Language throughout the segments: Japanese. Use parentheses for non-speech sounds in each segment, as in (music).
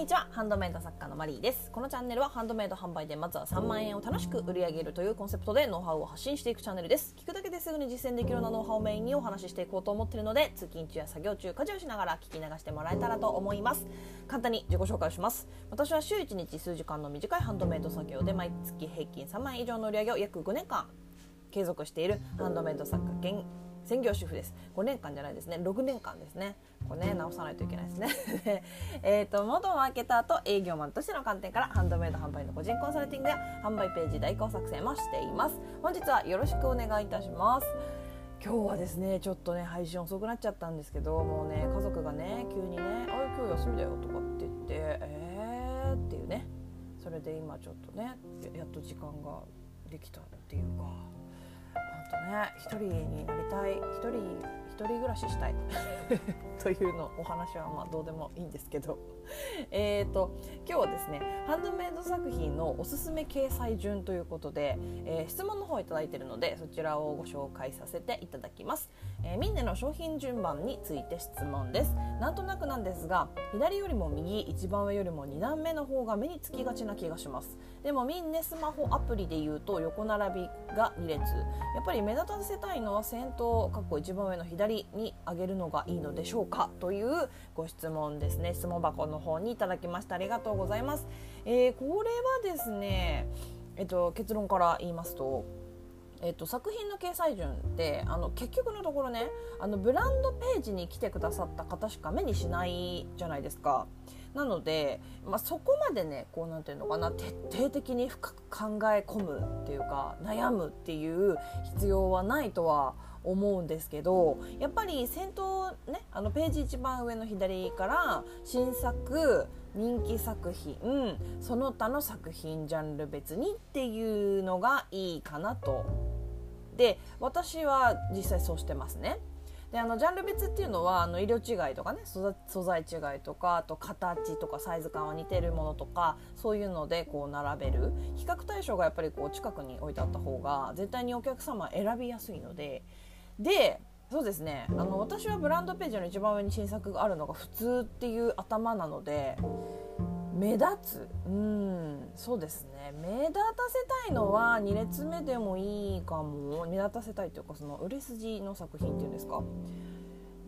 にちは。ハンドメイド作家のマリーです。このチャンネルはハンドメイド販売でまずは3万円を楽しく売り上げるというコンセプトでノウハウを発信していくチャンネルです。聞くだけですぐに実践できるようなノウハウをメインにお話ししていこうと思っているので通勤中や作業中家事をしながら聞き流してもらえたらと思います。簡単に自己紹介をします。私は週1日数時間の短いハンドメイド作業で毎月平均3万円以上の売り上げを約5年間継続しているハンドメイド作家兼専業主婦です。5年間じゃないですね。6年間ですね。これね直さないといけないですね。(laughs) えと元マーケターと営業マンとしての観点からハンドメイド販売の個人コンサルティングや販売ページ代行作成もしています。本日はよろしくお願いいたします。今日はですねちょっとね配信遅くなっちゃったんですけどもうね家族がね急にね「あ今日休みだよ」とかって言って「えー」っていうね。それで今ちょっとねやっと時間ができたっていうか。本当ね一人になりたい一人人暮らししたい。(laughs) というのお話はまあどうでもいいんですけど。えっと今日はですねハンドメイド作品のおすすめ掲載順ということで、えー、質問の方頂いているのでそちらをご紹介させていただきます、えー、ミンネの商品順番について質問です。なんとなくなんですが左よりも右一番上よりも2段目の方が目につきがちな気がします。でもミンネスマホアプリで言うと横並びが2列。やっぱり目立たせたいのは先頭かっこ一番上の左に上げるのがいいのでしょうかというご質問ですね。質問箱の方にいただきました。ありがとうございます、えー、これはですねえっと結論から言いますとえっと、作品の掲載順ってあの結局のところねあのブランドページに来てくださった方しか目にしないじゃないですか。なので、まあ、そこまでねこうなんていうのかな徹底的に深く考え込むっていうか悩むっていう必要はないとは思思うんですけどやっぱり先頭ねあのページ一番上の左から新作人気作品その他の作品ジャンル別にっていうのがいいかなと。で私は実際そうしてますね。であのジャンル別っていうのはあの色違いとかね素材違いとかあと形とかサイズ感は似てるものとかそういうのでこう並べる比較対象がやっぱりこう近くに置いてあった方が絶対にお客様選びやすいのででそうですね。あの私はブランドページの一番上に新作があるのが普通っていう頭なので目立つ。うんそうですね。目立たせたいのは2列目でもいいかも。目立たせたいというかその売れ筋の作品っていうんですか。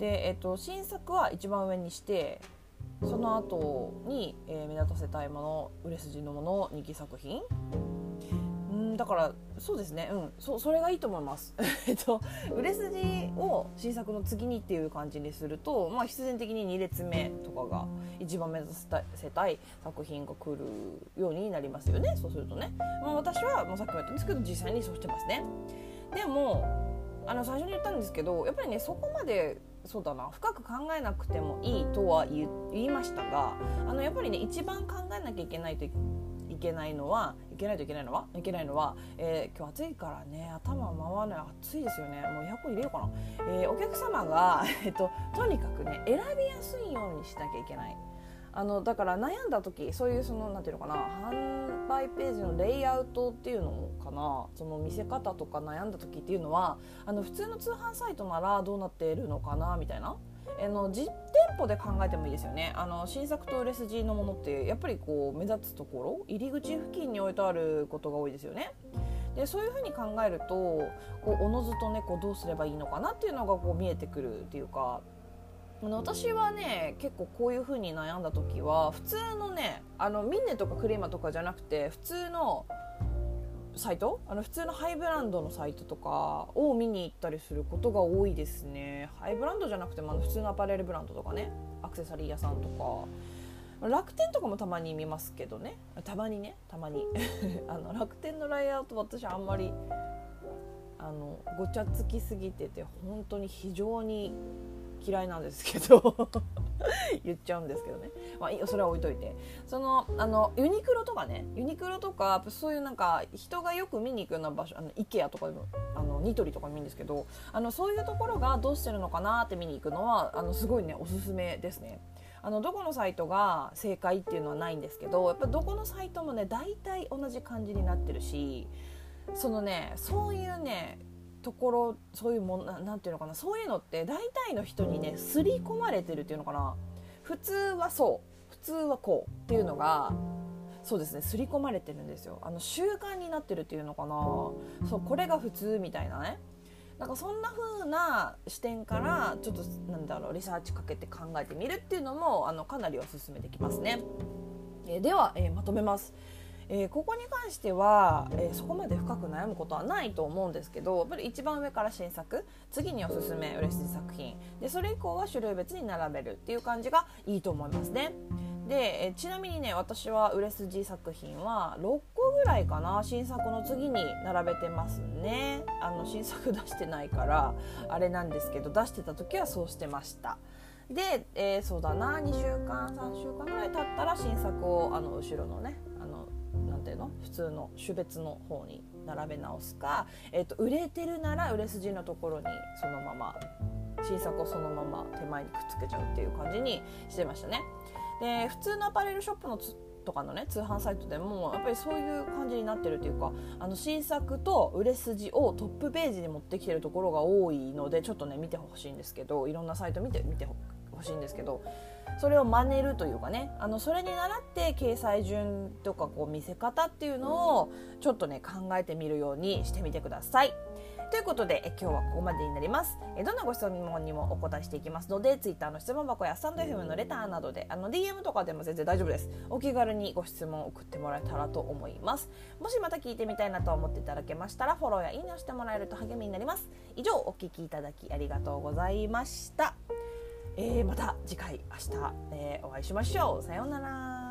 で、えっと、新作は一番上にしてその後に、えー、目立たせたいもの売れ筋のもの人気作品。だからそうですね。うん。そそれがいいと思います。(laughs) えっと売れ筋を新作の次にっていう感じにするとまあ必然的に2列目とかが一番目指せたい作品が来るようになりますよね。そうするとね、まあ、私はもうさっきも言ったんですけど実際にそうしてますね。でもあの最初に言ったんですけどやっぱりねそこまでそうだな深く考えなくてもいいとは言いましたがあのやっぱりね一番考えなきゃいけないとけないのはいけないといけないのはいけないのは、えー、今日暑いからね頭回らない。暑いですよね。もうエアコン入れようかな、えー、お客様が、えっと、とにかくね選びやすいようにしなきゃいけない。あのだから悩んだ時そういうそのなんていうのかな販売ページのレイアウトっていうのかなその見せ方とか悩んだ時っていうのはあの普通の通販サイトならどうなっているのかなみたいなあの実店舗で考えてもいいですよねあの新作と売れ筋のものってやっぱりこう目立つところ入り口付近に置いてあることが多いですよね。でそういうふうに考えるとこうおのずとねこうどうすればいいのかなっていうのがこう見えてくるっていうか私はね結構こういうふうに悩んだ時は普通のねあのミンネとかクレーマとかじゃなくて普通のサイト？あの普通のハイブランドのサイトとかを見に行ったりすることが多いですね。ハイブランドじゃなくてもあの普通のアパレルブランドとかねアクセサリー屋さんとか。楽天とかもたまに見ますけどね。たまにねたまに。(laughs) あの楽天のライアウト私あんまりあのごちゃつきすぎてて本当に非常に嫌いなんですけど (laughs) 言っちゃうんですけどね、まあ、それは置いといてそのあのユニクロとかねユニクロとかそういうなんか人がよく見に行くような場所あの IKEA とかでもあのニトリとかもいいんですけどあのそういうところがどうしてるのかなって見に行くのはあのすごいねおすすめですね。あのどこのサイトが正解っていうのはないんですけどやっぱどこのサイトもね大体同じ感じになってるしそのねそういうねところそういうものなんていうのかなそういうのって大体の人にね刷り込まれてるっていうのかな。普通はそう。普通はこうっていうのがそうですね刷り込まれてるんですよ。あの習慣になってるっていうのかな。そうこれが普通みたいなね。なんかそんな風な視点からちょっとなんだろうリサーチかけて考えてみるっていうのもあのかなりおすすめできますね。え、では、えー、まとめます。えー、ここに関しては、えー、そこまで深く悩むことはないと思うんですけどやっぱり一番上から新作次におすすめ売れ筋作品。でそれ以降は種類別に並べるっていう感じがいいと思いますね。でちなみにね私は売れ筋作品は6個ぐらいかな新作の次に並べてますね。あの新作出してないからあれなんですけど出してた時はそうしてました。で、えー、そうだな2週間3週間ぐらい経ったら新作をあの後ろのねていうの？普通の種別の方に並べ直すか、えーと売れてるなら売れ筋のところにそのまま新作をそのまま手前にくっつけちゃうっていう感じにしてましたね。で普通のアパレルショップのとかのね通販サイトでもやっぱりそういう感じになってるというかあの新作と売れ筋をトップページに持ってきてるところが多いのでちょっとね見てほしいんですけどいろんなサイト見て見てほしいんですけどそれを真似るというかねあのそれに倣って掲載順とかこう見せ方っていうのをちょっとね考えてみるようにしてみてください。ということでえ今日はここまでになります。えどんなご質問にもお答えしていきますので Twitter の質問箱やスタンド FM のレターなどであの DM とかでも全然大丈夫です。お気軽にご質問を送ってもらえたらと思います。もしまた聞いてみたいなと思っていただけましたらフォローやいいねをしてもらえると励みになります。以上お聴きいただきありがとうございました。えー、また次回明日、えー、お会いしましょう。さようなら。